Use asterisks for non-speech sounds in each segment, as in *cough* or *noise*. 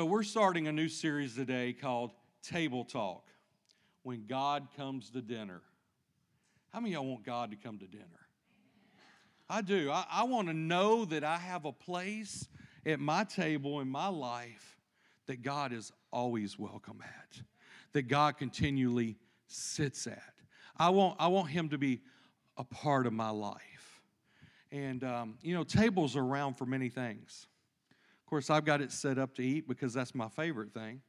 so we're starting a new series today called Table Talk When God Comes to Dinner. How many of y'all want God to come to dinner? I do. I, I want to know that I have a place at my table in my life that God is always welcome at, that God continually sits at. I want, I want Him to be a part of my life. And, um, you know, tables are around for many things. Course, I've got it set up to eat because that's my favorite thing.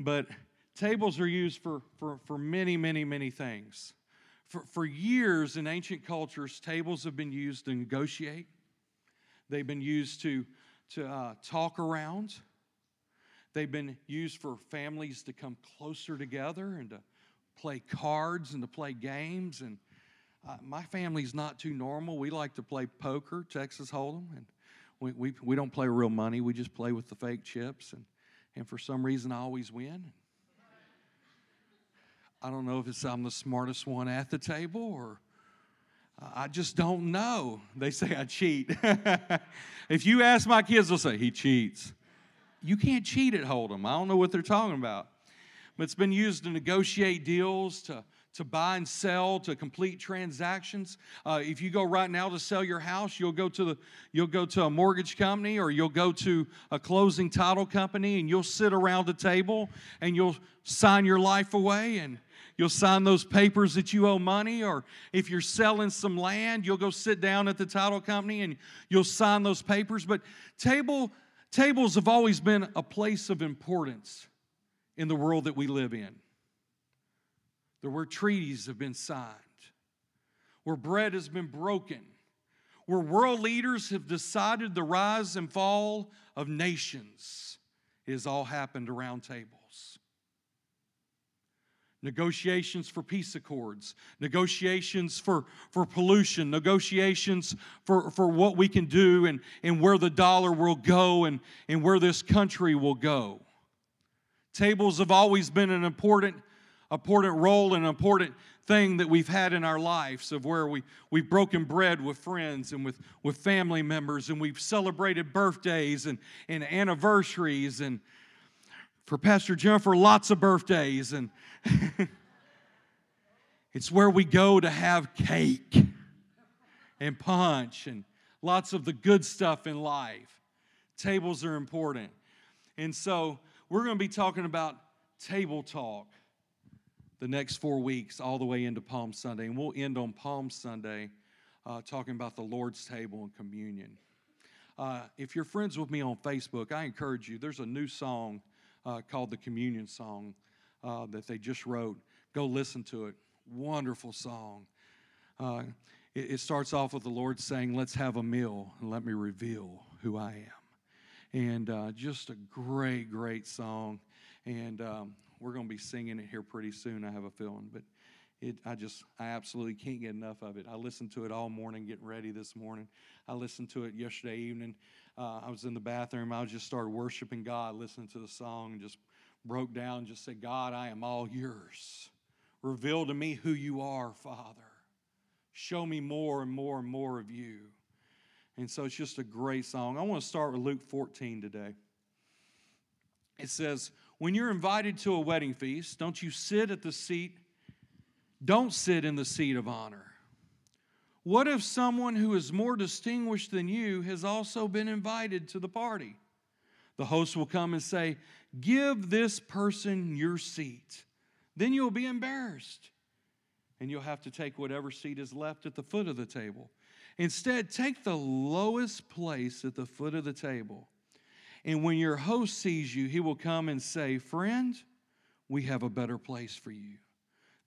But tables are used for, for, for many, many, many things. For, for years in ancient cultures, tables have been used to negotiate, they've been used to, to uh, talk around, they've been used for families to come closer together and to play cards and to play games. And uh, my family's not too normal. We like to play poker, Texas Hold'em, and we, we, we don't play real money. We just play with the fake chips. And, and for some reason, I always win. I don't know if it's I'm the smartest one at the table or I just don't know. They say I cheat. *laughs* if you ask my kids, they'll say he cheats. You can't cheat at Hold'em. I don't know what they're talking about. But it's been used to negotiate deals, to, to buy and sell, to complete transactions. Uh, if you go right now to sell your house, you'll go to the you'll go to a mortgage company or you'll go to a closing title company and you'll sit around a table and you'll sign your life away and You'll sign those papers that you owe money, or if you're selling some land, you'll go sit down at the title company and you'll sign those papers. But table, tables have always been a place of importance in the world that we live in. There were treaties have been signed, where bread has been broken, where world leaders have decided the rise and fall of nations. It has all happened around tables negotiations for peace accords, negotiations for, for pollution, negotiations for, for what we can do and, and where the dollar will go and, and where this country will go. Tables have always been an important, important role and an important thing that we've had in our lives of where we, we've broken bread with friends and with, with family members and we've celebrated birthdays and, and anniversaries and for Pastor Jennifer, lots of birthdays and *laughs* it's where we go to have cake and punch and lots of the good stuff in life. Tables are important. And so we're going to be talking about table talk the next four weeks, all the way into Palm Sunday. And we'll end on Palm Sunday uh, talking about the Lord's table and communion. Uh, if you're friends with me on Facebook, I encourage you. There's a new song uh, called the Communion Song uh, that they just wrote. Go listen to it. Wonderful song. Uh, it, it, starts off with the Lord saying, Let's have a meal and let me reveal who I am. And uh, just a great, great song. And um, we're going to be singing it here pretty soon, I have a feeling. But it, I just, I absolutely can't get enough of it. I listened to it all morning, getting ready this morning. I listened to it yesterday evening. Uh, I was in the bathroom. I just started worshiping God, listening to the song, and just broke down and just said, God, I am all yours. Reveal to me who you are, Father. Show me more and more and more of you. And so it's just a great song. I want to start with Luke 14 today. It says, When you're invited to a wedding feast, don't you sit at the seat, don't sit in the seat of honor. What if someone who is more distinguished than you has also been invited to the party? The host will come and say, Give this person your seat. Then you'll be embarrassed. And you'll have to take whatever seat is left at the foot of the table. Instead, take the lowest place at the foot of the table. And when your host sees you, he will come and say, Friend, we have a better place for you.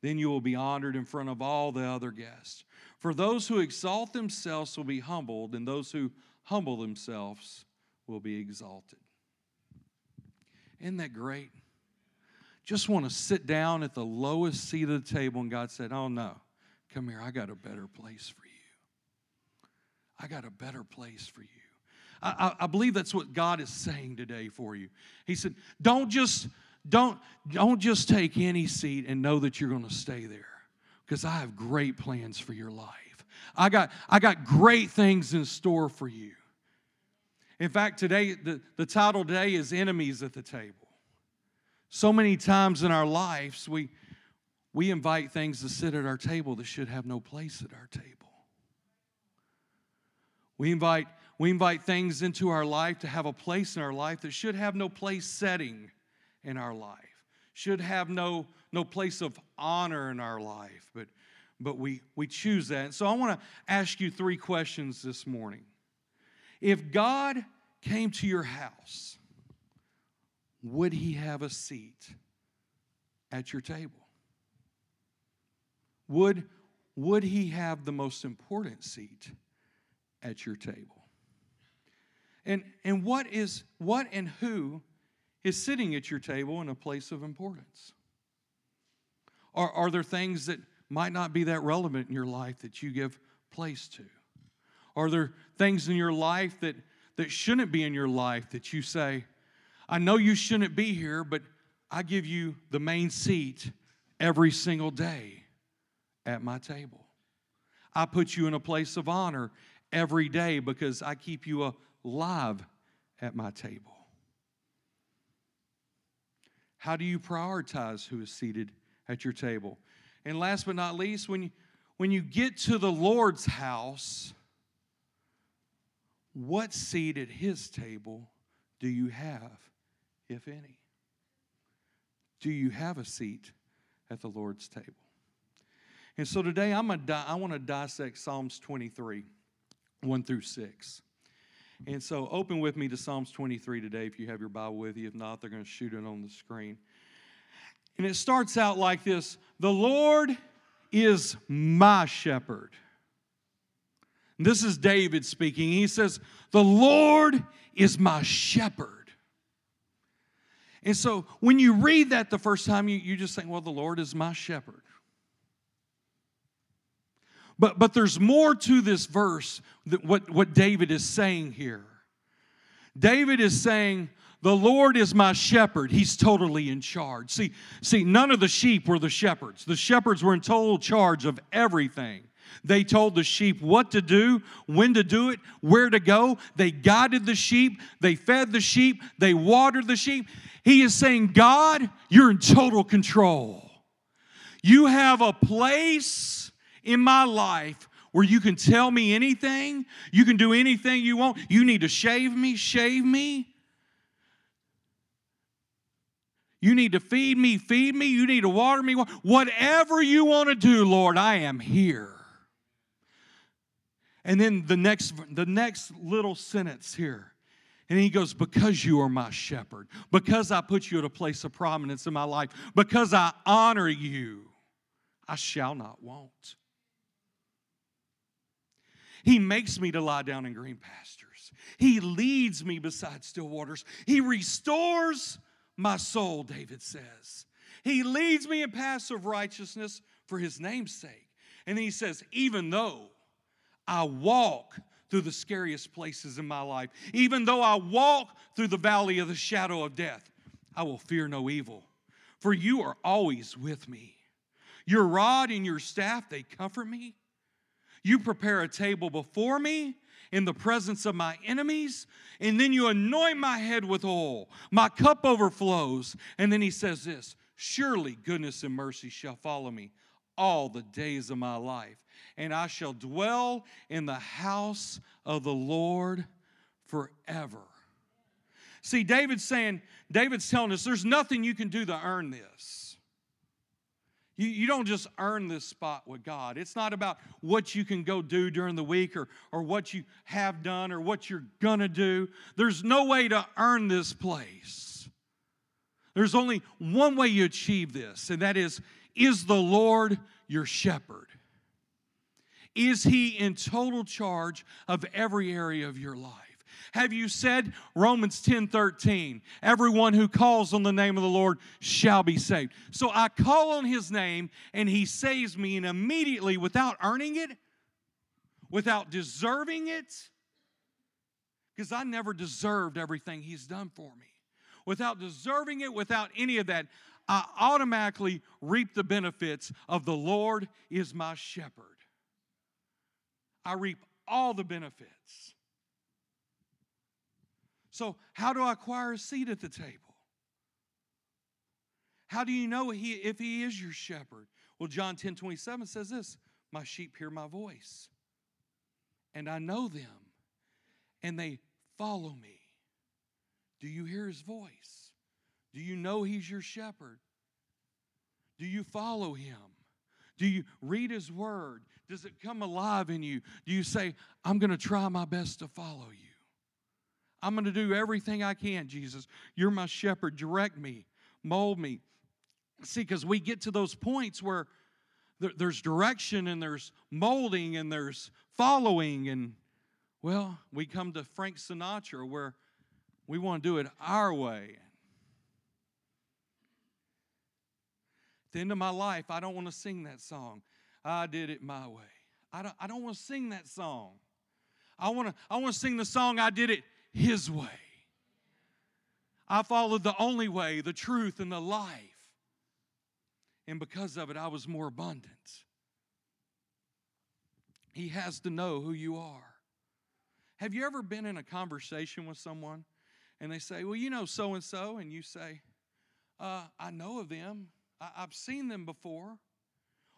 Then you will be honored in front of all the other guests. For those who exalt themselves will be humbled, and those who humble themselves will be exalted. Isn't that great? Just want to sit down at the lowest seat of the table, and God said, Oh, no, come here, I got a better place for you. I got a better place for you. I, I, believe that's what God is saying today for you. He said, Don't just don't, don't just take any seat and know that you're going to stay there because I have great plans for your life. I got, I got great things in store for you. In fact, today, the, the title today is Enemies at the Table. So many times in our lives, we, we invite things to sit at our table that should have no place at our table. We invite, we invite things into our life to have a place in our life that should have no place setting in our life, should have no, no place of honor in our life, but, but we, we choose that. And so I want to ask you three questions this morning. If God came to your house, would he have a seat at your table? Would, would he have the most important seat at your table? And, and what is what and who is sitting at your table in a place of importance? Are, are there things that might not be that relevant in your life that you give place to? Are there things in your life that, that shouldn't be in your life that you say, I know you shouldn't be here, but I give you the main seat every single day at my table. I put you in a place of honor every day because I keep you alive at my table. How do you prioritize who is seated at your table? And last but not least, when you, when you get to the Lord's house, what seat at his table do you have, if any? Do you have a seat at the Lord's table? And so today I'm a di- I want to dissect Psalms 23, 1 through 6. And so open with me to Psalms 23 today if you have your Bible with you. If not, they're going to shoot it on the screen. And it starts out like this The Lord is my shepherd. This is David speaking. He says, The Lord is my shepherd. And so when you read that the first time, you, you just think, Well, the Lord is my shepherd. But, but there's more to this verse that what, what David is saying here. David is saying, the Lord is my shepherd. He's totally in charge. See, see, none of the sheep were the shepherds. The shepherds were in total charge of everything. They told the sheep what to do, when to do it, where to go. They guided the sheep, they fed the sheep, they watered the sheep. He is saying, God, you're in total control. You have a place in my life where you can tell me anything, you can do anything you want. You need to shave me, shave me. You need to feed me, feed me. You need to water me. Whatever you want to do, Lord, I am here. And then the next, the next little sentence here. And he goes, Because you are my shepherd, because I put you at a place of prominence in my life, because I honor you, I shall not want. He makes me to lie down in green pastures. He leads me beside still waters. He restores my soul, David says. He leads me in paths of righteousness for his name's sake. And he says, even though I walk through the scariest places in my life, even though I walk through the valley of the shadow of death, I will fear no evil, for you are always with me. Your rod and your staff, they comfort me. You prepare a table before me in the presence of my enemies, and then you anoint my head with oil. My cup overflows. And then he says this Surely goodness and mercy shall follow me all the days of my life, and I shall dwell in the house of the Lord forever. See, David's saying, David's telling us there's nothing you can do to earn this. You, you don't just earn this spot with God. It's not about what you can go do during the week or, or what you have done or what you're going to do. There's no way to earn this place. There's only one way you achieve this, and that is is the Lord your shepherd? Is he in total charge of every area of your life? Have you said Romans 10 13? Everyone who calls on the name of the Lord shall be saved. So I call on his name and he saves me, and immediately, without earning it, without deserving it, because I never deserved everything he's done for me. Without deserving it, without any of that, I automatically reap the benefits of the Lord is my shepherd. I reap all the benefits. So, how do I acquire a seat at the table? How do you know he, if he is your shepherd? Well, John 10 27 says this My sheep hear my voice, and I know them, and they follow me. Do you hear his voice? Do you know he's your shepherd? Do you follow him? Do you read his word? Does it come alive in you? Do you say, I'm going to try my best to follow you? I'm going to do everything I can, Jesus. You're my shepherd. Direct me, mold me. See, because we get to those points where there's direction and there's molding and there's following, and well, we come to Frank Sinatra where we want to do it our way. At the end of my life, I don't want to sing that song. I did it my way. I don't, I don't want to sing that song. I want to I want to sing the song I did it his way. I followed the only way, the truth, and the life. And because of it, I was more abundant. He has to know who you are. Have you ever been in a conversation with someone and they say, Well, you know so and so, and you say, uh, I know of them, I- have seen them before.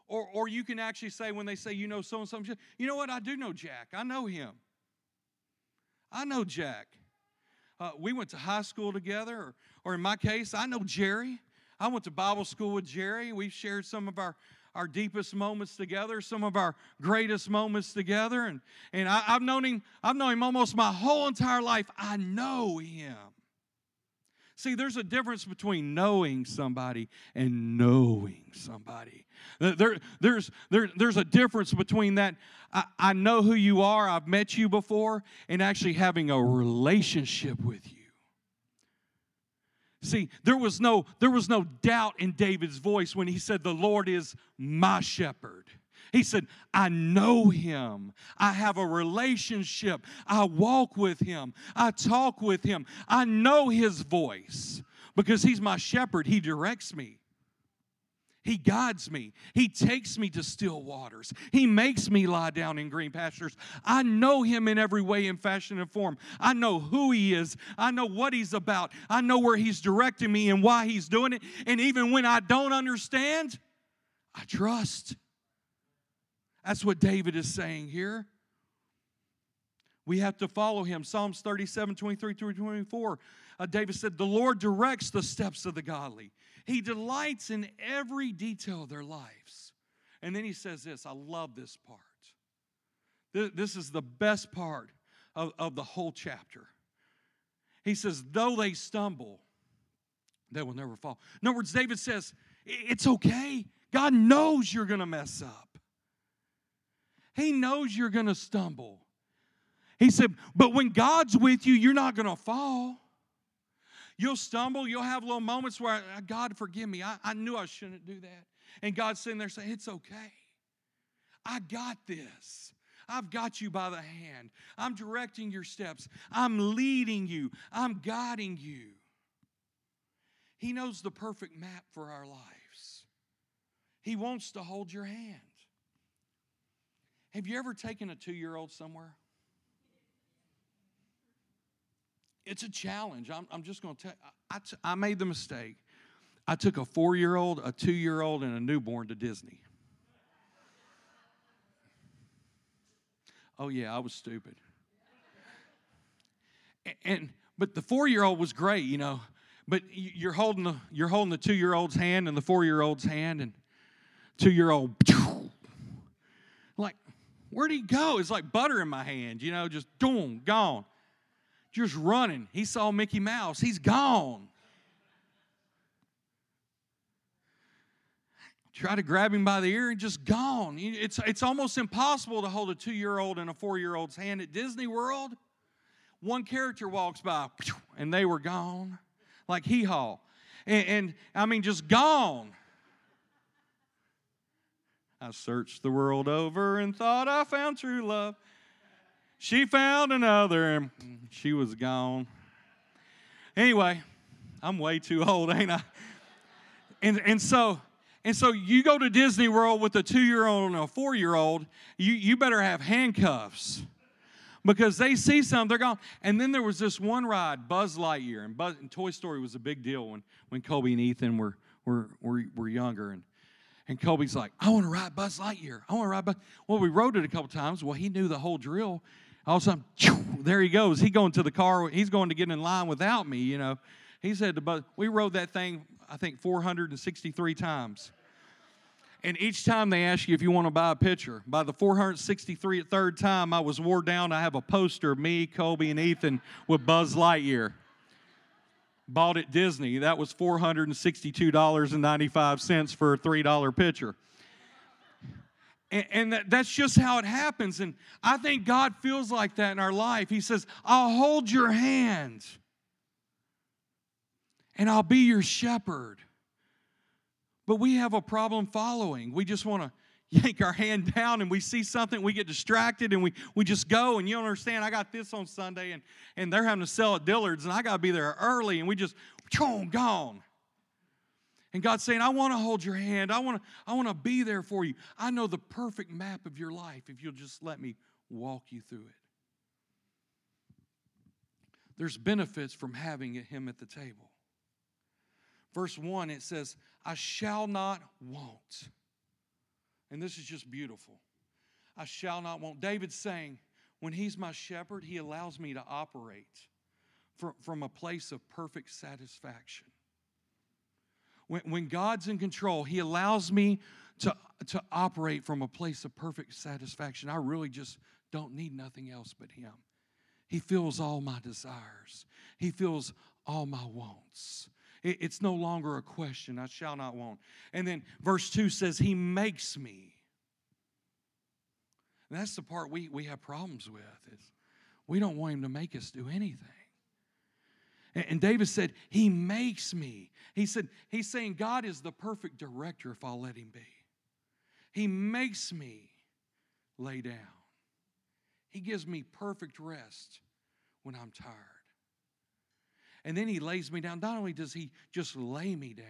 Or, or you can actually say, when they say, You know so and so, you know what? I do know Jack, I know him. I know Jack. Uh, we went to high school together, or, or in my case, I know Jerry. I went to Bible school with Jerry. We've shared some of our, our deepest moments together, some of our greatest moments together. And, and I, I've known him, I've known him almost my whole entire life. I know him. See, there's a difference between knowing somebody and knowing somebody. Uh, there, there's, there, there's a difference between that. I, I know who you are, I've met you before, and actually having a relationship with you. See, there was no there was no doubt in David's voice when he said the Lord is my shepherd. He said, I know him. I have a relationship. I walk with him. I talk with him. I know his voice because he's my shepherd. He directs me. He guides me. He takes me to still waters. He makes me lie down in green pastures. I know Him in every way, in fashion, and form. I know who He is. I know what He's about. I know where He's directing me and why He's doing it. And even when I don't understand, I trust. That's what David is saying here. We have to follow him. Psalms 37, 23 through 24. Uh, David said, The Lord directs the steps of the godly. He delights in every detail of their lives. And then he says this I love this part. This is the best part of, of the whole chapter. He says, Though they stumble, they will never fall. In other words, David says, It's okay. God knows you're going to mess up, He knows you're going to stumble. He said, But when God's with you, you're not going to fall. You'll stumble. You'll have little moments where, uh, God, forgive me. I, I knew I shouldn't do that. And God's sitting there saying, It's okay. I got this. I've got you by the hand. I'm directing your steps. I'm leading you. I'm guiding you. He knows the perfect map for our lives. He wants to hold your hand. Have you ever taken a two year old somewhere? it's a challenge. I'm, I'm just going to tell I, t- I made the mistake. I took a four year old, a two year old, and a newborn to Disney. Oh, yeah, I was stupid. And, and but the four year old was great, you know. But you're holding the you're holding the two year old's hand and the four year old's hand, and two year old like where'd he go? It's like butter in my hand, you know, just boom, gone just running. He saw Mickey Mouse, he's gone. Try to grab him by the ear and just gone. It's, it's almost impossible to hold a two year old and a four year old's hand at Disney World. One character walks by and they were gone, like hee haw. And, and I mean, just gone. I searched the world over and thought I found true love. She found another and she was gone. Anyway, I'm way too old, ain't I? And, and so and so you go to Disney World with a two-year-old and a four-year-old, you, you better have handcuffs. because they see something, they're gone. And then there was this one ride, Buzz Lightyear, and, Buzz, and Toy Story was a big deal when, when Kobe and Ethan were, were, were, were younger. And, and Kobe's like, I want to ride Buzz Lightyear. I want to ride Buzz. Well, we rode it a couple times. Well, he knew the whole drill. All of a sudden, there he goes. He going to the car. He's going to get in line without me, you know. He said to Buzz, we rode that thing, I think, 463 times. And each time they ask you if you want to buy a picture, by the 463 third time I was wore down, I have a poster of me, Kobe, and Ethan with Buzz Lightyear. Bought at Disney. That was $462.95 for a $3 picture. And, and that's just how it happens. And I think God feels like that in our life. He says, I'll hold your hand and I'll be your shepherd. But we have a problem following. We just want to yank our hand down and we see something, we get distracted and we, we just go. And you don't understand, I got this on Sunday and, and they're having to sell at Dillard's and I got to be there early and we just, choom, gone. And God's saying, I want to hold your hand. I want to, I want to be there for you. I know the perfect map of your life if you'll just let me walk you through it. There's benefits from having him at the table. Verse 1, it says, I shall not want. And this is just beautiful. I shall not want. David's saying, when he's my shepherd, he allows me to operate from, from a place of perfect satisfaction. When, when God's in control, he allows me to, to operate from a place of perfect satisfaction. I really just don't need nothing else but him. He fills all my desires, he fills all my wants. It's no longer a question. I shall not want. And then verse 2 says, He makes me. And that's the part we, we have problems with is we don't want him to make us do anything. And, and David said, He makes me. He said, He's saying God is the perfect director if I'll let him be. He makes me lay down. He gives me perfect rest when I'm tired. And then he lays me down. Not only does he just lay me down,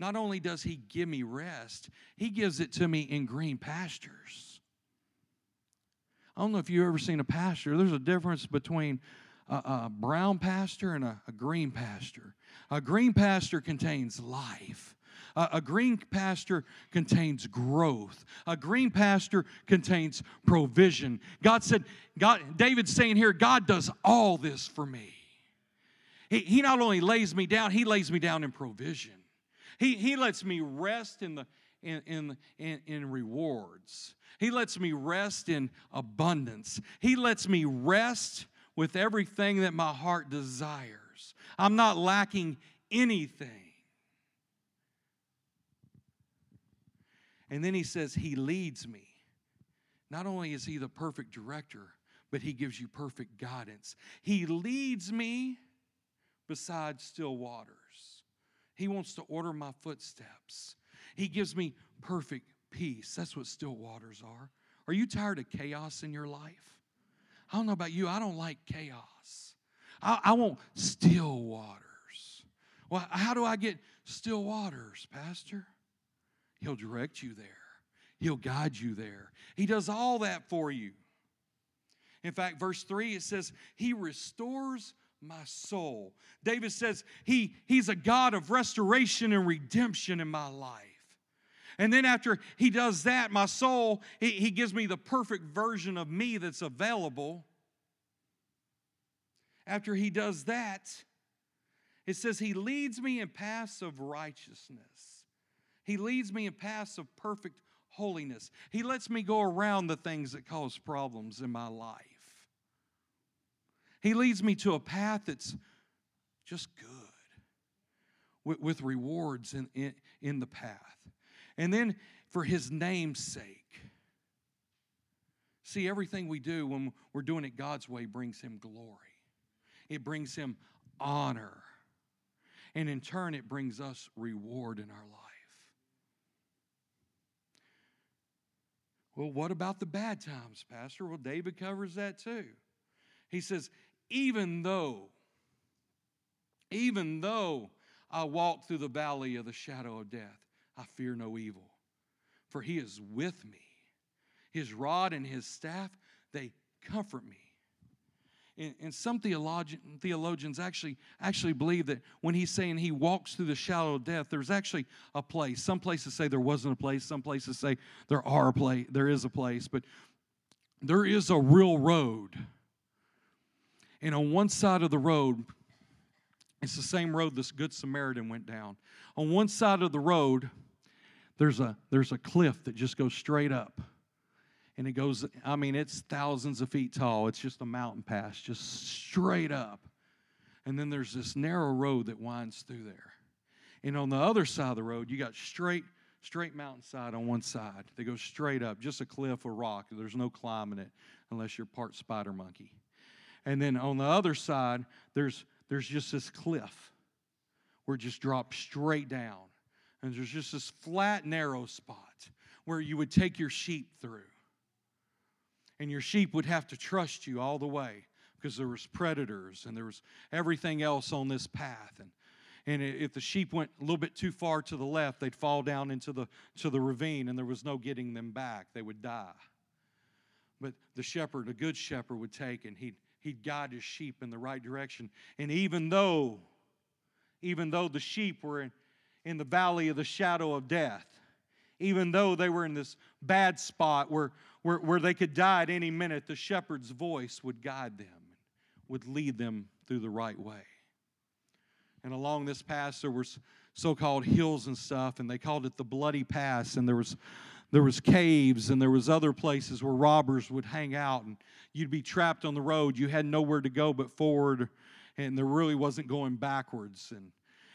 not only does he give me rest, he gives it to me in green pastures. I don't know if you've ever seen a pasture. There's a difference between a, a brown pasture and a, a, green pasture. A green pasture contains life. A, a green pasture contains growth. A green pasture contains provision. God said, God, David's saying here, God does all this for me. He, he not only lays me down, he lays me down in provision. He, he lets me rest in the in, in, in, in rewards. He lets me rest in abundance. He lets me rest with everything that my heart desires. I'm not lacking anything. And then he says, He leads me. Not only is He the perfect director, but He gives you perfect guidance. He leads me beside still waters. He wants to order my footsteps. He gives me perfect peace. That's what still waters are. Are you tired of chaos in your life? I don't know about you, I don't like chaos. I, I want still waters. Well, how do I get still waters, Pastor? He'll direct you there, He'll guide you there. He does all that for you. In fact, verse 3, it says, He restores my soul. David says he, he's a God of restoration and redemption in my life. And then after he does that, my soul, he, he gives me the perfect version of me that's available. After he does that, it says he leads me in paths of righteousness. He leads me in paths of perfect holiness. He lets me go around the things that cause problems in my life. He leads me to a path that's just good with, with rewards in, in, in the path. And then for his name's sake. See, everything we do when we're doing it God's way brings him glory, it brings him honor. And in turn, it brings us reward in our life. Well, what about the bad times, Pastor? Well, David covers that too. He says, even though, even though I walk through the valley of the shadow of death, I fear no evil, for he is with me. His rod and his staff, they comfort me. and, and some theologian, theologians actually actually believe that when he's saying he walks through the shadow of death, there's actually a place. Some places say there wasn't a place. Some places say there are a place. There is a place, but there is a real road. And on one side of the road, it's the same road this Good Samaritan went down. On one side of the road, there's a there's a cliff that just goes straight up and it goes, I mean, it's thousands of feet tall. It's just a mountain pass, just straight up. And then there's this narrow road that winds through there. And on the other side of the road, you got straight, straight mountainside on one side. They go straight up, just a cliff or rock. There's no climbing it unless you're part spider monkey. And then on the other side, there's there's just this cliff where it just drops straight down. And there's just this flat, narrow spot where you would take your sheep through. And your sheep would have to trust you all the way because there was predators and there was everything else on this path. And and if the sheep went a little bit too far to the left they'd fall down into the to the ravine and there was no getting them back. They would die. But the shepherd a good shepherd would take and he'd he'd guide his sheep in the right direction and even though even though the sheep were in, in the valley of the shadow of death even though they were in this bad spot where, where, where they could die at any minute, the shepherd's voice would guide them, would lead them through the right way. And along this pass, there was so-called hills and stuff, and they called it the Bloody Pass. And there was there was caves, and there was other places where robbers would hang out, and you'd be trapped on the road. You had nowhere to go but forward, and there really wasn't going backwards. And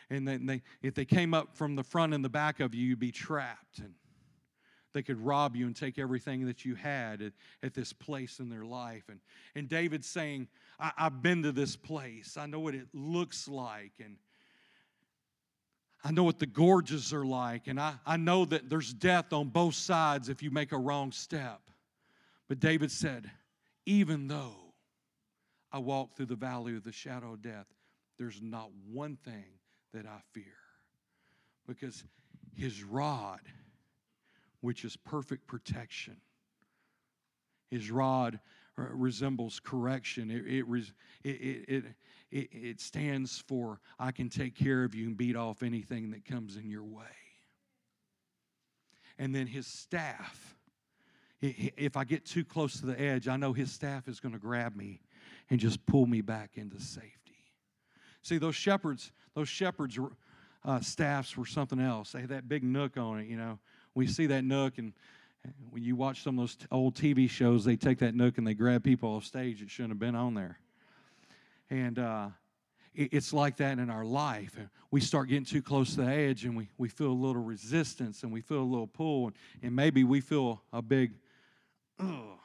and then they, if they came up from the front and the back of you, you'd be trapped. And they could rob you and take everything that you had at, at this place in their life. And, and David's saying, I, I've been to this place. I know what it looks like. And I know what the gorges are like. And I, I know that there's death on both sides if you make a wrong step. But David said, even though I walk through the valley of the shadow of death, there's not one thing that I fear. Because his rod, which is perfect protection, his rod uh, resembles correction. It, it, it, it, it, stands for, I can take care of you and beat off anything that comes in your way. And then his staff, if I get too close to the edge, I know his staff is going to grab me and just pull me back into safety. See, those shepherds, those shepherds' uh, staffs were something else. They had that big nook on it, you know. We see that nook, and when you watch some of those old TV shows, they take that nook and they grab people off stage that shouldn't have been on there. And uh, it's like that in our life. We start getting too close to the edge and we, we feel a little resistance and we feel a little pull, and, and maybe we feel a big, oh,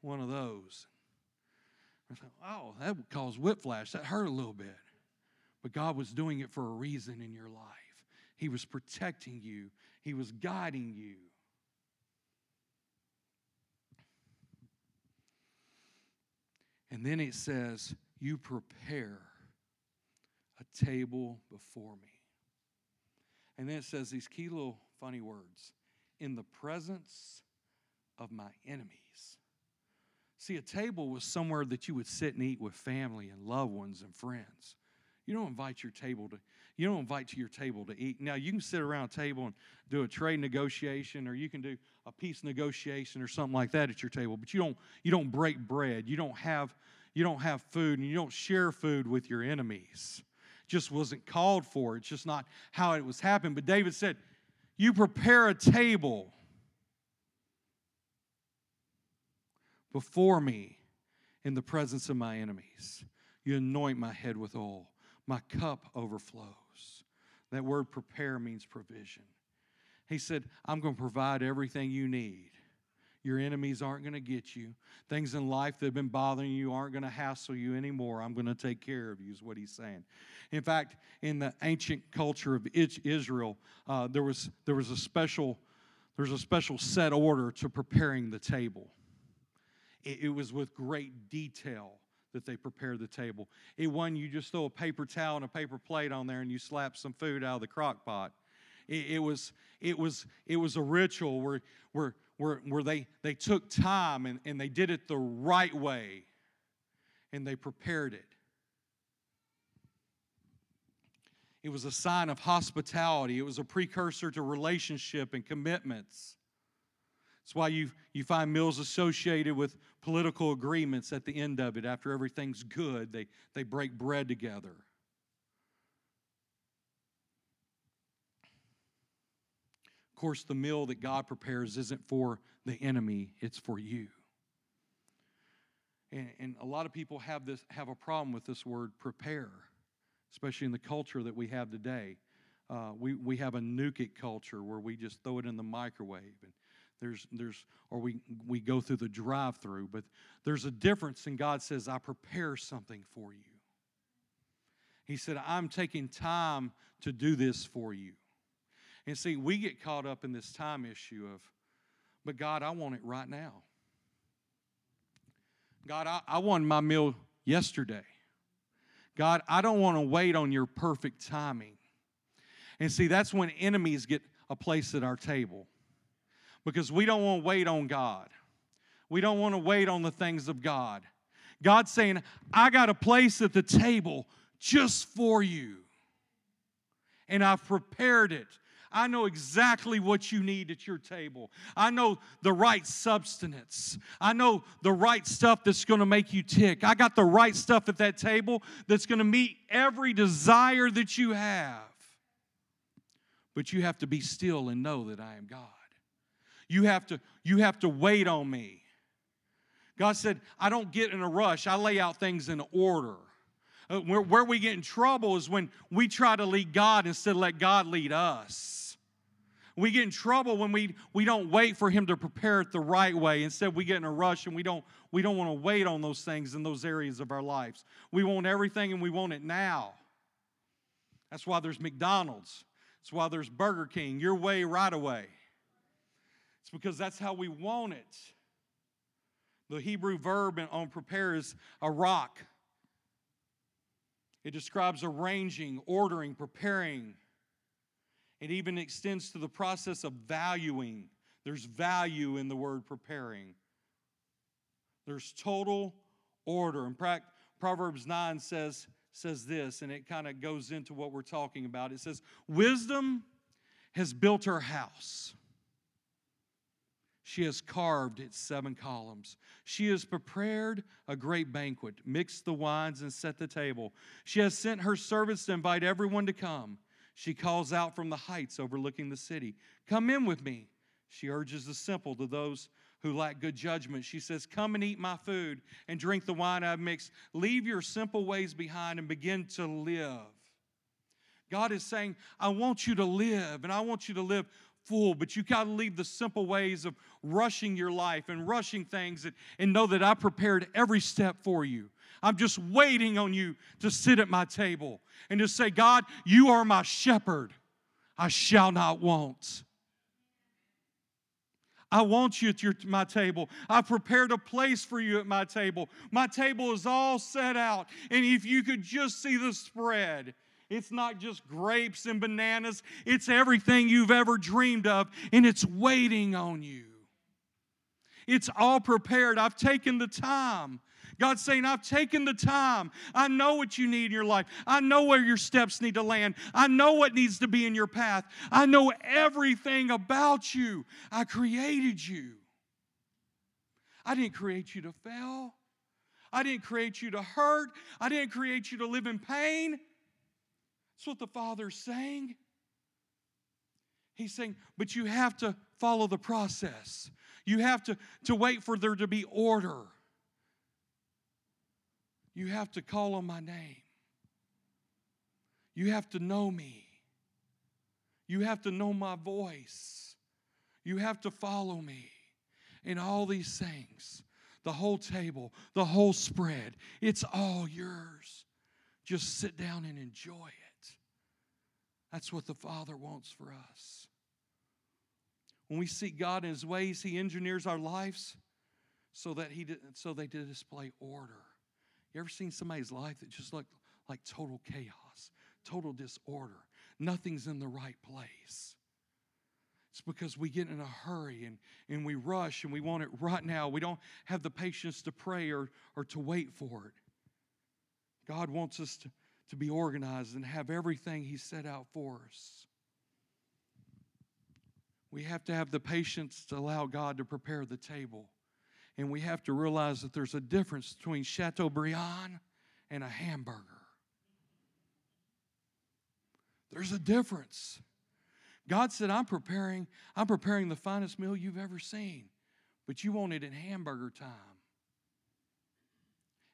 one of those. Oh, that would cause whiplash. That hurt a little bit. But God was doing it for a reason in your life. He was protecting you, He was guiding you. And then it says, You prepare a table before me. And then it says these key little funny words in the presence of my enemies. See, a table was somewhere that you would sit and eat with family and loved ones and friends. You don't invite your table to you don't invite to your table to eat. Now you can sit around a table and do a trade negotiation, or you can do a peace negotiation or something like that at your table, but you don't you don't break bread. You don't have you don't have food and you don't share food with your enemies. Just wasn't called for. It's just not how it was happening. But David said, You prepare a table before me in the presence of my enemies. You anoint my head with oil my cup overflows. That word prepare means provision. He said, I'm going to provide everything you need. Your enemies aren't going to get you. Things in life that have been bothering you aren't going to hassle you anymore. I'm going to take care of you, is what he's saying. In fact, in the ancient culture of Israel, uh, there, was, there was a special there was a special set order to preparing the table. It, it was with great detail that they prepared the table. It wasn't you just throw a paper towel and a paper plate on there and you slap some food out of the crock pot. It, it was it was it was a ritual where where where, where they, they took time and, and they did it the right way. and they prepared it. It was a sign of hospitality. It was a precursor to relationship and commitments. That's why you, you find meals associated with political agreements at the end of it. After everything's good, they, they break bread together. Of course, the meal that God prepares isn't for the enemy, it's for you. And, and a lot of people have this have a problem with this word prepare especially in the culture that we have today. Uh, we, we have a nuke it culture where we just throw it in the microwave and there's, there's or we, we go through the drive through but there's a difference and god says i prepare something for you he said i'm taking time to do this for you and see we get caught up in this time issue of but god i want it right now god i, I wanted my meal yesterday God, I don't want to wait on your perfect timing. And see, that's when enemies get a place at our table because we don't want to wait on God. We don't want to wait on the things of God. God's saying, I got a place at the table just for you. And I've prepared it I know exactly what you need at your table. I know the right substance. I know the right stuff that's going to make you tick. I got the right stuff at that table that's going to meet every desire that you have. But you have to be still and know that I am God. You have to you have to wait on me. God said, I don't get in a rush. I lay out things in order. Uh, where, where we get in trouble is when we try to lead God instead of let God lead us. We get in trouble when we, we don't wait for him to prepare it the right way. Instead, we get in a rush and we don't, we don't want to wait on those things in those areas of our lives. We want everything and we want it now. That's why there's McDonald's. That's why there's Burger King, your way, right away. It's because that's how we want it. The Hebrew verb on prepare is arak. It describes arranging, ordering, preparing, it even extends to the process of valuing. There's value in the word preparing. There's total order. And Proverbs 9 says, says this, and it kind of goes into what we're talking about. It says, Wisdom has built her house. She has carved its seven columns. She has prepared a great banquet, mixed the wines, and set the table. She has sent her servants to invite everyone to come. She calls out from the heights overlooking the city, Come in with me. She urges the simple to those who lack good judgment. She says, Come and eat my food and drink the wine I've mixed. Leave your simple ways behind and begin to live. God is saying, I want you to live, and I want you to live full, but you got to leave the simple ways of rushing your life and rushing things and, and know that I prepared every step for you. I'm just waiting on you to sit at my table and to say, God, you are my shepherd. I shall not want. I want you at your, my table. I've prepared a place for you at my table. My table is all set out. And if you could just see the spread, it's not just grapes and bananas, it's everything you've ever dreamed of, and it's waiting on you. It's all prepared. I've taken the time God's saying, I've taken the time. I know what you need in your life. I know where your steps need to land. I know what needs to be in your path. I know everything about you. I created you. I didn't create you to fail. I didn't create you to hurt. I didn't create you to live in pain. That's what the Father's saying. He's saying, but you have to follow the process. You have to, to wait for there to be order. You have to call on my name. You have to know me. You have to know my voice. You have to follow me in all these things. The whole table, the whole spread, it's all yours. Just sit down and enjoy it. That's what the Father wants for us. When we seek God in His ways, He engineers our lives so that He so they display order. You ever seen somebody's life that just looked like total chaos, total disorder? Nothing's in the right place. It's because we get in a hurry and, and we rush and we want it right now. We don't have the patience to pray or, or to wait for it. God wants us to, to be organized and have everything He set out for us. We have to have the patience to allow God to prepare the table. And we have to realize that there's a difference between Chateaubriand and a hamburger. There's a difference. God said, I'm preparing, I'm preparing the finest meal you've ever seen, but you want it in hamburger time.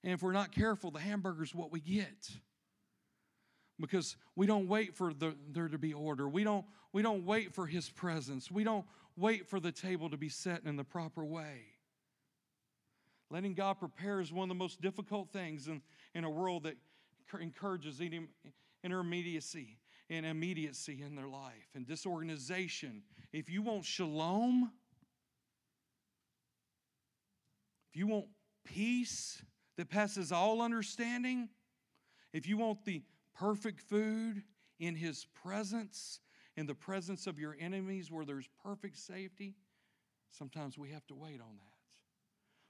And if we're not careful, the hamburger's what we get. Because we don't wait for the, there to be order. We don't, we don't wait for his presence. We don't wait for the table to be set in the proper way. Letting God prepare is one of the most difficult things in, in a world that encourages intermediacy and immediacy in their life and disorganization. If you want shalom, if you want peace that passes all understanding, if you want the perfect food in His presence, in the presence of your enemies where there's perfect safety, sometimes we have to wait on that.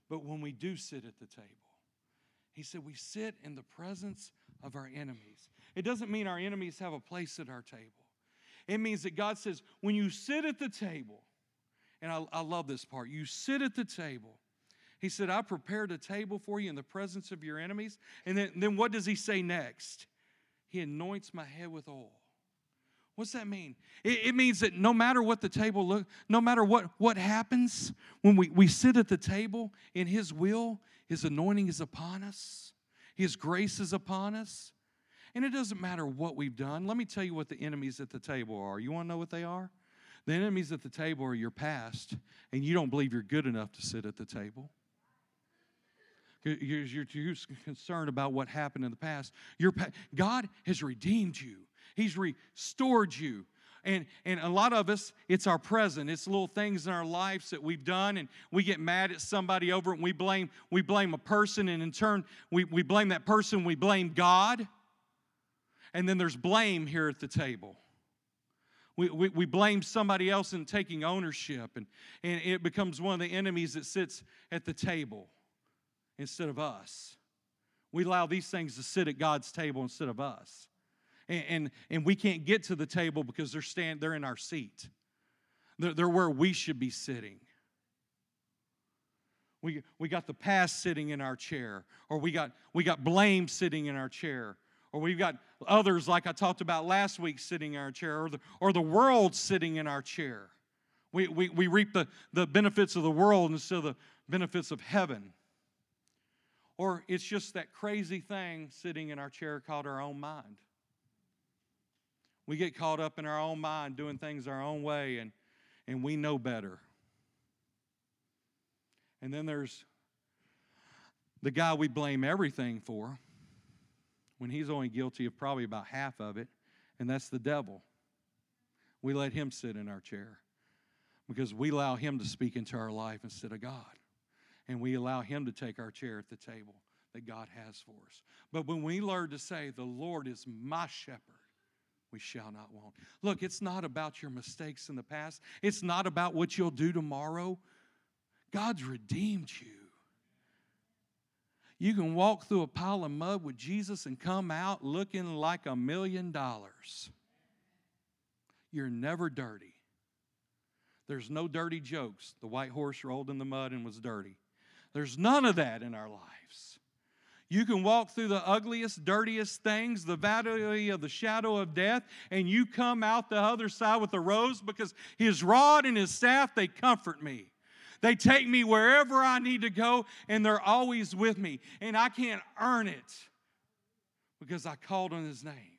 But when we do sit at the table, He said we sit in the presence of our enemies. It doesn't mean our enemies have a place at our table. It means that God says, when you sit at the table, and I, I love this part, you sit at the table. He said, I prepared a table for you in the presence of your enemies. And then, then what does he say next? He anoints my head with oil. What's that mean? It, it, means that no matter what the table look, no matter what, what happens, when we, we sit at the table in His will, His anointing is upon us, His grace is upon us. And it doesn't matter what we've done. Let me tell you what the enemies at the table are. You want to know what they are? The enemies at the table are your past, and you don't believe you're good enough to sit at the table. You're, you're too concerned about what happened in the past. Your, God has redeemed you, He's restored you. And, and a lot of us, it's our present. It's little things in our lives that we've done, and we get mad at somebody over it, and we blame, we blame a person, and in turn, we, we blame that person, we blame God and then there's blame here at the table. We, we, we, blame somebody else in taking ownership, and, and it becomes one of the enemies that sits at the table instead of us. We allow these things to sit at God's table instead of us. And, and, and we can't get to the table because they're, stand, they're in our seat, they're, they're where we should be sitting. We, we got the past sitting in our chair, or we got, we got blame sitting in our chair, or we've got others, like I talked about last week, sitting in our chair, or the, or the world sitting in our chair. We, we, we reap the, the benefits of the world instead of the benefits of heaven. Or it's just that crazy thing sitting in our chair called our own mind. We get caught up in our own mind doing things our own way, and, and we know better. And then there's the guy we blame everything for when he's only guilty of probably about half of it, and that's the devil. We let him sit in our chair because we allow him to speak into our life instead of God. And we allow him to take our chair at the table that God has for us. But when we learn to say, The Lord is my shepherd, we shall not want. Look, it's not about your mistakes in the past, it's not about what you'll do tomorrow. God's redeemed you. You can walk through a pile of mud with Jesus and come out looking like a million dollars. You're never dirty. There's no dirty jokes. The white horse rolled in the mud and was dirty. There's none of that in our lives. You can walk through the ugliest, dirtiest things, the valley of the shadow of death, and you come out the other side with a rose because his rod and his staff, they comfort me. They take me wherever I need to go, and they're always with me. And I can't earn it because I called on His name.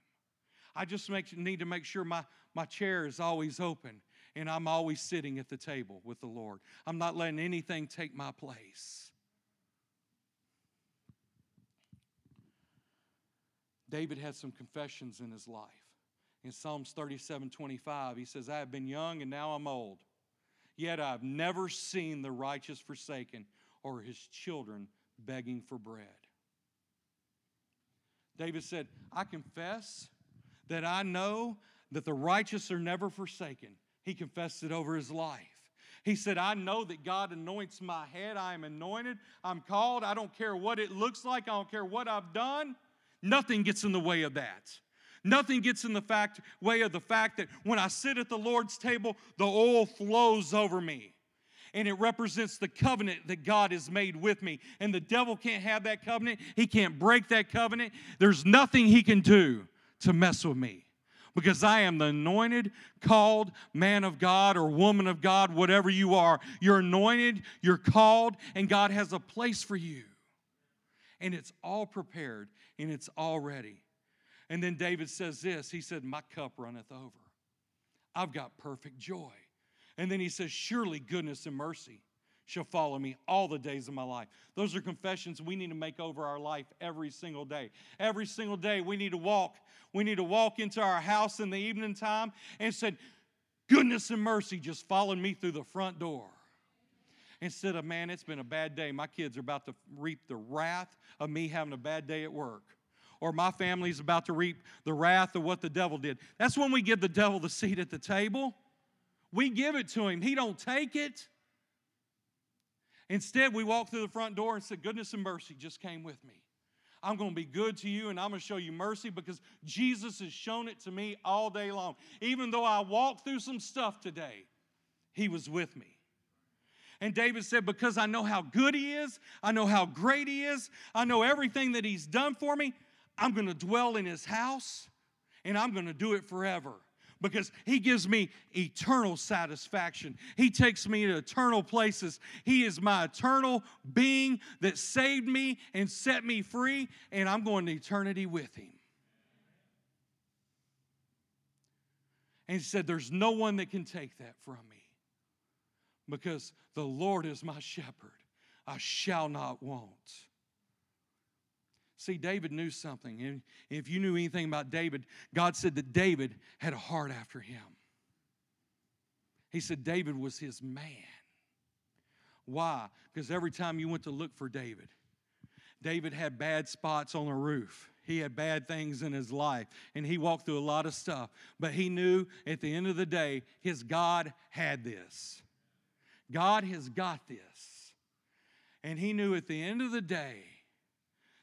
I just make, need to make sure my, my chair is always open and I'm always sitting at the table with the Lord. I'm not letting anything take my place. David had some confessions in his life. In Psalms 37 25, he says, I have been young and now I'm old. Yet I've never seen the righteous forsaken or his children begging for bread. David said, I confess that I know that the righteous are never forsaken. He confessed it over his life. He said, I know that God anoints my head. I am anointed. I'm called. I don't care what it looks like. I don't care what I've done. Nothing gets in the way of that. Nothing gets in the fact, way of the fact that when I sit at the Lord's table, the oil flows over me. And it represents the covenant that God has made with me. And the devil can't have that covenant. He can't break that covenant. There's nothing he can do to mess with me because I am the anointed, called man of God or woman of God, whatever you are. You're anointed, you're called, and God has a place for you. And it's all prepared and it's already. And then David says this He said, My cup runneth over. I've got perfect joy. And then he says, Surely goodness and mercy shall follow me all the days of my life. Those are confessions we need to make over our life every single day. Every single day we need to walk. We need to walk into our house in the evening time and said, Goodness and mercy just followed me through the front door. Instead of, man, it's been a bad day. My kids are about to reap the wrath of me having a bad day at work. Or my family's about to reap the wrath of what the devil did. That's when we give the devil the seat at the table. We give it to him. He don't take it. Instead, we walk through the front door and said, Goodness and mercy just came with me. I'm going to be good to you and I'm going to show you mercy because Jesus has shown it to me all day long. Even though I walked through some stuff today, He was with me. And David said, Because I know how good He is, I know how great He is, I know everything that He's done for me, I'm going to dwell in His house and I'm going to do it forever because He gives me eternal satisfaction. He takes me to eternal places. He is my eternal being that saved me and set me free, and I'm going to eternity with Him. And He said, There's no one that can take that from me because the Lord is my shepherd. I shall not want. See, David knew something. And if you knew anything about David, God said that David had a heart after him. He said David was his man. Why? Because every time you went to look for David, David had bad spots on the roof. He had bad things in his life, and he walked through a lot of stuff. But he knew at the end of the day, his God had this. God has got this. And he knew at the end of the day,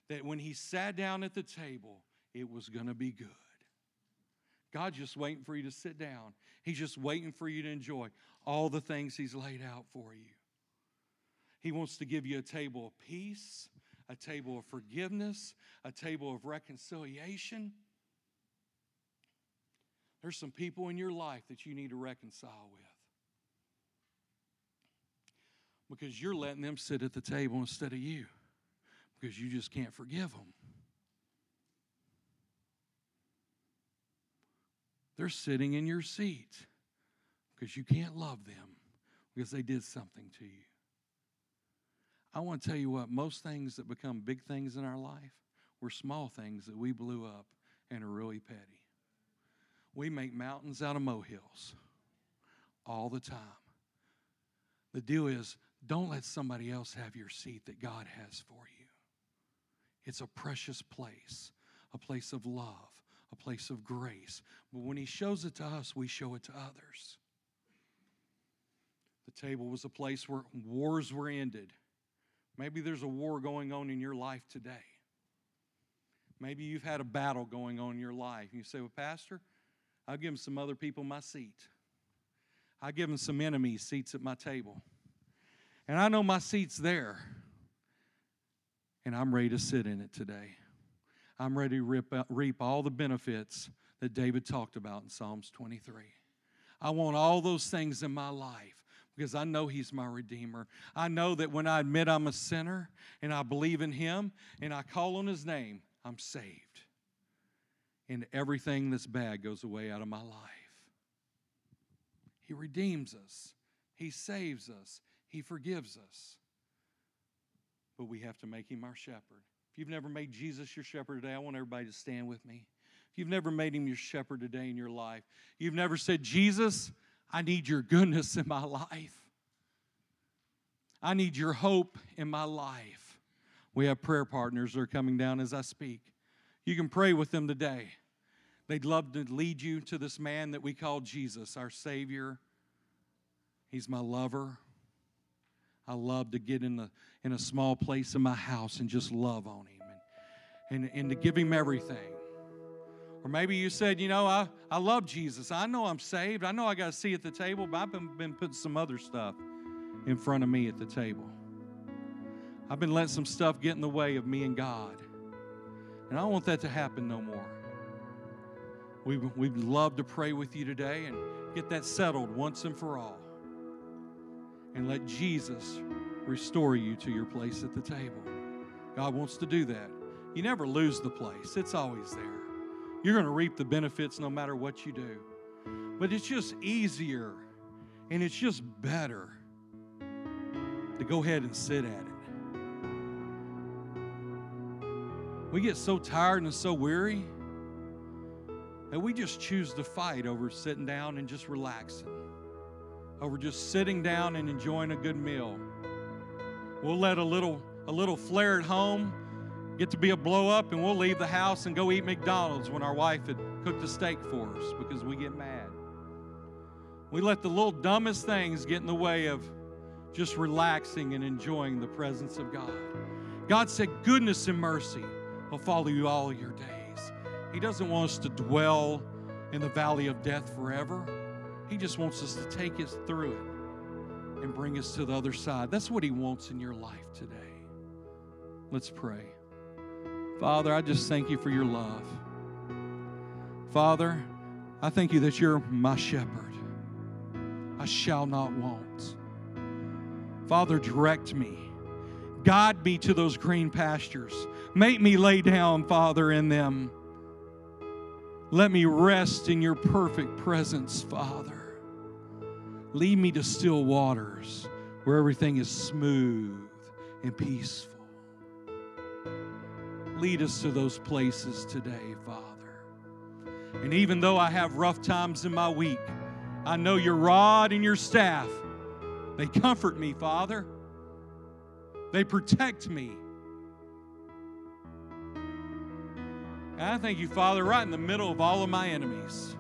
that when he sat down at the table, it was going to be good. God's just waiting for you to sit down. He's just waiting for you to enjoy all the things He's laid out for you. He wants to give you a table of peace, a table of forgiveness, a table of reconciliation. There's some people in your life that you need to reconcile with because you're letting them sit at the table instead of you because you just can't forgive them. They're sitting in your seat because you can't love them because they did something to you. I want to tell you what, most things that become big things in our life were small things that we blew up and are really petty. We make mountains out of molehills all the time. The deal is, don't let somebody else have your seat that God has for you. It's a precious place, a place of love, a place of grace. But when He shows it to us, we show it to others. The table was a place where wars were ended. Maybe there's a war going on in your life today. Maybe you've had a battle going on in your life. You say, Well, Pastor, I've given some other people my seat. I've given some enemies seats at my table. And I know my seat's there and I'm ready to sit in it today. I'm ready to rip, uh, reap all the benefits that David talked about in Psalms 23. I want all those things in my life because I know He's my Redeemer. I know that when I admit I'm a sinner and I believe in Him and I call on His name, I'm saved. And everything that's bad goes away out of my life. He redeems us, He saves us, He forgives us but we have to make him our shepherd. If you've never made Jesus your shepherd today, I want everybody to stand with me. If you've never made him your shepherd today in your life, you've never said, Jesus, I need your goodness in my life. I need your hope in my life. We have prayer partners that are coming down as I speak. You can pray with them today. They'd love to lead you to this man that we call Jesus, our Savior. He's my lover. I love to get in, the, in a small place in my house and just love on Him and, and, and to give Him everything. Or maybe you said, you know, I, I love Jesus. I know I'm saved. I know I got a seat at the table, but I've been, been putting some other stuff in front of me at the table. I've been letting some stuff get in the way of me and God. And I don't want that to happen no more. We, we'd love to pray with you today and get that settled once and for all. And let Jesus restore you to your place at the table. God wants to do that. You never lose the place, it's always there. You're going to reap the benefits no matter what you do. But it's just easier and it's just better to go ahead and sit at it. We get so tired and so weary that we just choose to fight over sitting down and just relaxing, over just sitting down and enjoying a good meal. We'll let a little a little flare at home get to be a blow up, and we'll leave the house and go eat McDonald's when our wife had cooked a steak for us because we get mad. We let the little dumbest things get in the way of just relaxing and enjoying the presence of God. God said, Goodness and mercy will follow you all your days. He doesn't want us to dwell in the valley of death forever. He just wants us to take us through it and bring us to the other side. That's what He wants in your life today. Let's pray. Father, I just thank you for your love. Father, I thank you that you're my shepherd. I shall not want. Father, direct me. Guide me to those green pastures. Make me lay down, Father, in them. Let me rest in your perfect presence, Father. Lead me to still waters where everything is smooth and peaceful. Lead us to those places today, Father. And even though I have rough times in my week, I know your rod and your staff, they comfort me, Father. They protect me. And I thank you, Father, right in the middle of all of my enemies.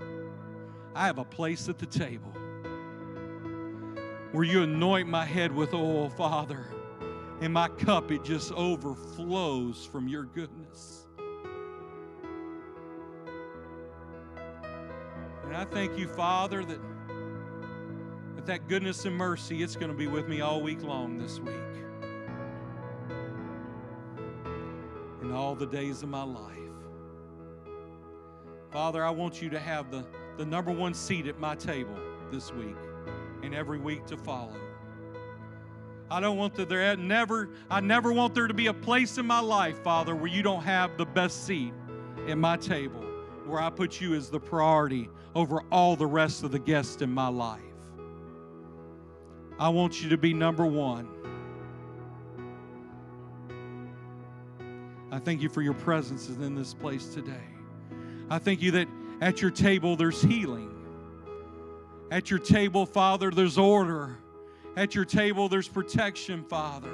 I have a place at the table where you anoint my head with oil, Father and my cup, it just overflows from your goodness. And I thank you, Father, that that, that goodness and mercy, it's going to be with me all week long this week. And all the days of my life. Father, I want you to have the, the number one seat at my table this week and every week to follow. I don't want to there never I never want there to be a place in my life, Father, where you don't have the best seat at my table, where I put you as the priority over all the rest of the guests in my life. I want you to be number 1. I thank you for your presence in this place today. I thank you that at your table there's healing. At your table, Father, there's order. At your table, there's protection, Father.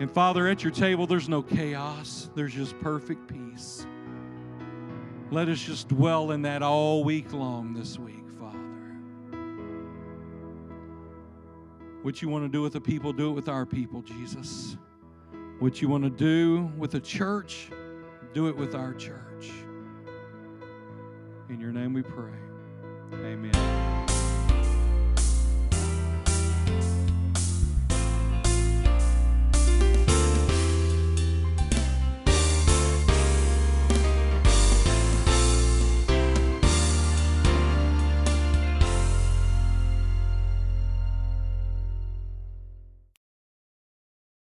And Father, at your table, there's no chaos, there's just perfect peace. Let us just dwell in that all week long this week, Father. What you want to do with the people, do it with our people, Jesus. What you want to do with the church, do it with our church. In your name we pray. Amen.